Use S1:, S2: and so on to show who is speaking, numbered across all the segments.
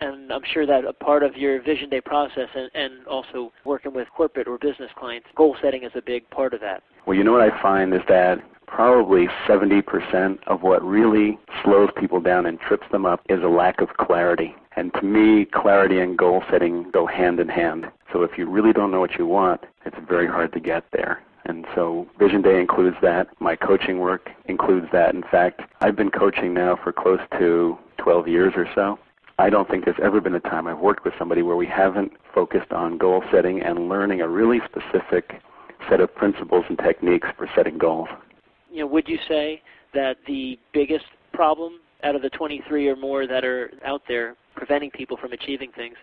S1: And I'm sure that a part of your Vision Day process and, and also working with corporate or business clients, goal setting is a big part of that.
S2: Well, you know what I find is that probably 70% of what really slows people down and trips them up is a lack of clarity. And to me, clarity and goal setting go hand in hand. So if you really don't know what you want, it's very hard to get there. And so Vision Day includes that. My coaching work includes that. In fact, I've been coaching now for close to 12 years or so. I don't think there's ever been a time I've worked with somebody where we haven't focused on goal setting and learning a really specific set of principles and techniques for setting goals.
S1: You know, would you say that the biggest problem out of the 23 or more that are out there preventing people from achieving things,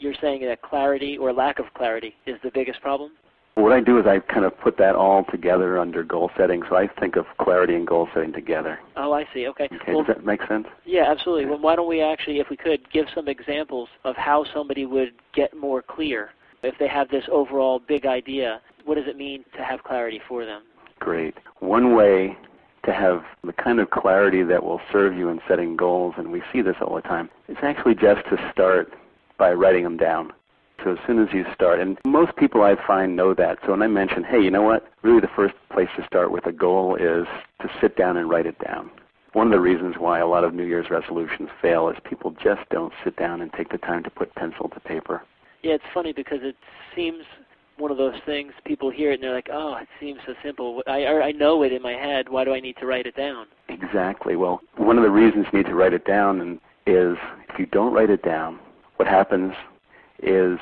S1: you're saying that clarity or lack of clarity is the biggest problem?
S2: What I do is I kind of put that all together under goal setting. So I think of clarity and goal setting together.
S1: Oh, I see. Okay.
S2: Okay,
S1: well,
S2: does that make sense?
S1: Yeah, absolutely. Well, why don't we actually, if we could, give some examples of how somebody would get more clear if they have this overall big idea? What does it mean to have clarity for them?
S2: Great. One way to have the kind of clarity that will serve you in setting goals, and we see this all the time, is actually just to start by writing them down. So as soon as you start, and most people I find know that. So when I mention, hey, you know what? Really, the first place to start with a goal is to sit down and write it down. One of the reasons why a lot of New Year's resolutions fail is people just don't sit down and take the time to put pencil to paper.
S1: Yeah, it's funny because it seems one of those things people hear it and they're like, "Oh, it seems so simple. I I know it in my head. Why do I need to write it down?"
S2: Exactly. Well, one of the reasons you need to write it down is if you don't write it down, what happens is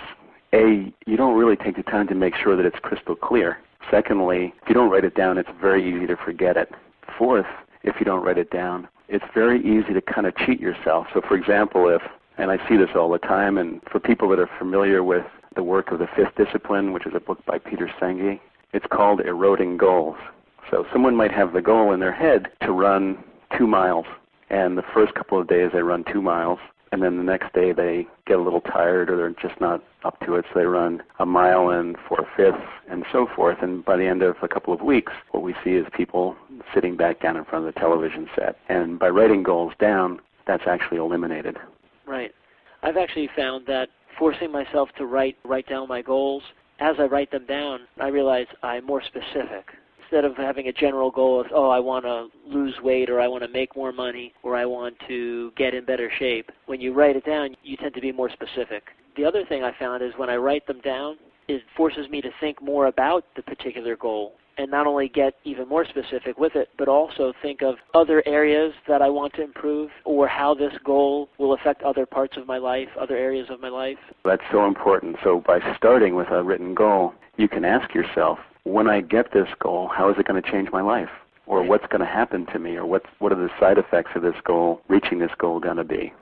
S2: a you don't really take the time to make sure that it's crystal clear. Secondly, if you don't write it down, it's very easy to forget it. Fourth, if you don't write it down, it's very easy to kind of cheat yourself. So, for example, if and I see this all the time, and for people that are familiar with the work of the Fifth Discipline, which is a book by Peter Senge, it's called Eroding Goals. So someone might have the goal in their head to run two miles, and the first couple of days they run two miles, and then the next day they get a little tired or they're just not up to it, so they run a mile and four fifths and so forth. And by the end of a couple of weeks, what we see is people sitting back down in front of the television set. And by writing goals down, that's actually eliminated.
S1: Right. I've actually found that forcing myself to write write down my goals, as I write them down, I realize I'm more specific instead of having a general goal of, oh, I want to lose weight or I want to make more money or I want to get in better shape, when you write it down, you tend to be more specific. The other thing I found is when I write them down, it forces me to think more about the particular goal and not only get even more specific with it, but also think of other areas that I want to improve or how this goal will affect other parts of my life, other areas of my life.
S2: That's so important. So by starting with a written goal, you can ask yourself, when I get this goal, how is it going to change my life? Or what's going to happen to me? Or what's, what are the side effects of this goal, reaching this goal, going to be?